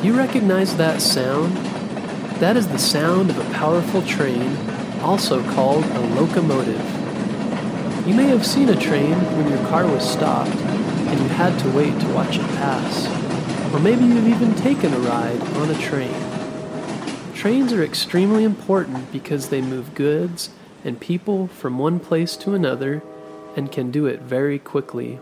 Do you recognize that sound? That is the sound of a powerful train, also called a locomotive. You may have seen a train when your car was stopped and you had to wait to watch it pass. Or maybe you've even taken a ride on a train. Trains are extremely important because they move goods and people from one place to another and can do it very quickly.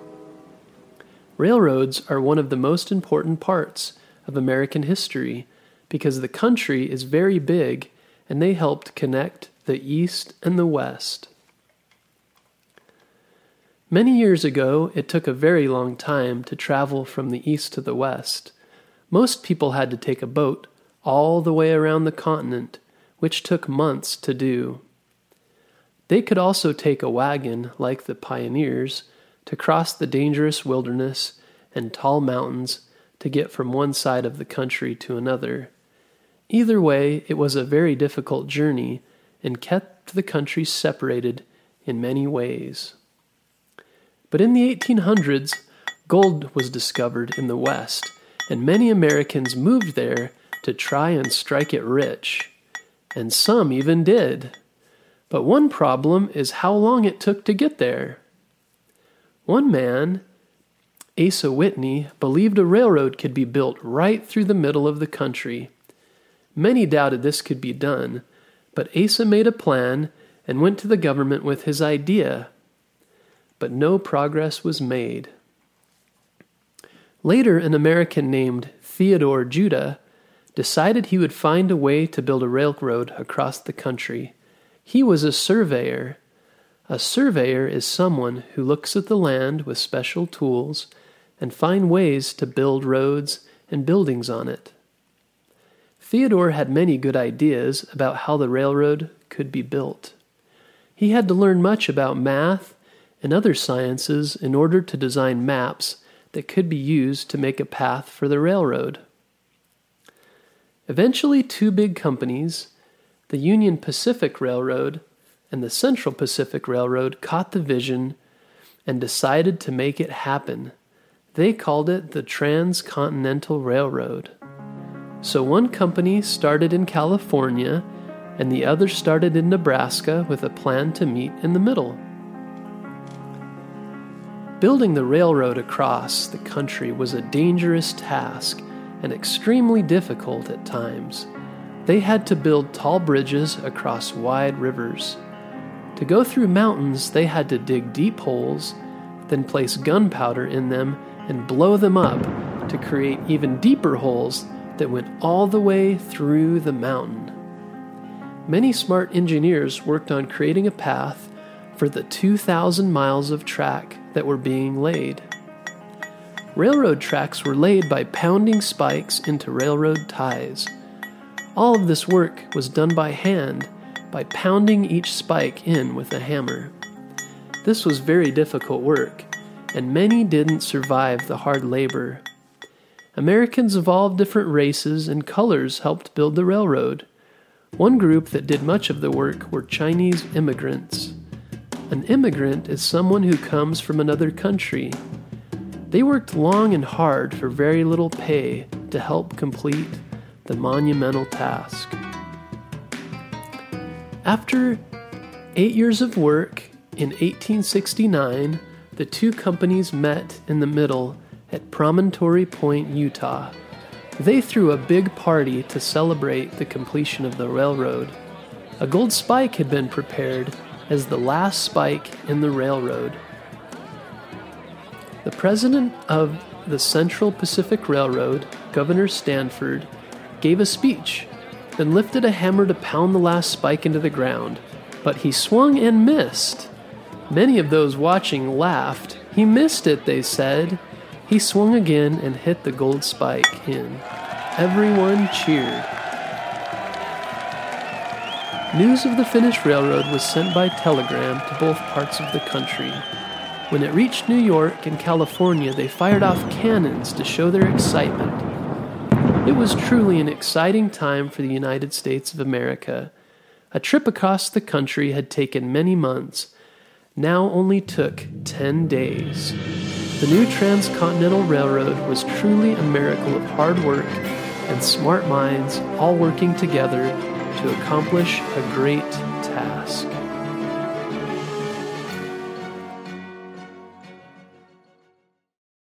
Railroads are one of the most important parts of American history because the country is very big and they helped connect the East and the West. Many years ago, it took a very long time to travel from the East to the West. Most people had to take a boat all the way around the continent, which took months to do. They could also take a wagon, like the pioneers, to cross the dangerous wilderness and tall mountains to get from one side of the country to another. Either way, it was a very difficult journey and kept the country separated in many ways. But in the 1800s, gold was discovered in the West, and many Americans moved there to try and strike it rich. And some even did. But one problem is how long it took to get there. One man, Asa Whitney, believed a railroad could be built right through the middle of the country. Many doubted this could be done, but Asa made a plan and went to the government with his idea. But no progress was made. Later, an American named Theodore Judah decided he would find a way to build a railroad across the country. He was a surveyor. A surveyor is someone who looks at the land with special tools and find ways to build roads and buildings on it. Theodore had many good ideas about how the railroad could be built. He had to learn much about math and other sciences in order to design maps that could be used to make a path for the railroad. Eventually, two big companies, the Union Pacific Railroad and the Central Pacific Railroad, caught the vision and decided to make it happen. They called it the Transcontinental Railroad. So one company started in California and the other started in Nebraska with a plan to meet in the middle. Building the railroad across the country was a dangerous task and extremely difficult at times. They had to build tall bridges across wide rivers. To go through mountains, they had to dig deep holes, then place gunpowder in them and blow them up to create even deeper holes that went all the way through the mountain. Many smart engineers worked on creating a path for the 2,000 miles of track that were being laid. Railroad tracks were laid by pounding spikes into railroad ties. All of this work was done by hand by pounding each spike in with a hammer. This was very difficult work, and many didn't survive the hard labor. Americans of all different races and colors helped build the railroad. One group that did much of the work were Chinese immigrants. An immigrant is someone who comes from another country. They worked long and hard for very little pay to help complete the monumental task. After eight years of work, in 1869, the two companies met in the middle at Promontory Point, Utah. They threw a big party to celebrate the completion of the railroad. A gold spike had been prepared as the last spike in the railroad. The president of the Central Pacific Railroad, Governor Stanford, gave a speech, then lifted a hammer to pound the last spike into the ground. But he swung and missed. Many of those watching laughed. He missed it, they said. He swung again and hit the gold spike in. Everyone cheered. News of the finished railroad was sent by telegram to both parts of the country. When it reached New York and California, they fired off cannons to show their excitement. It was truly an exciting time for the United States of America. A trip across the country had taken many months, now only took 10 days. The new Transcontinental Railroad was truly a miracle of hard work and smart minds all working together to accomplish a great task.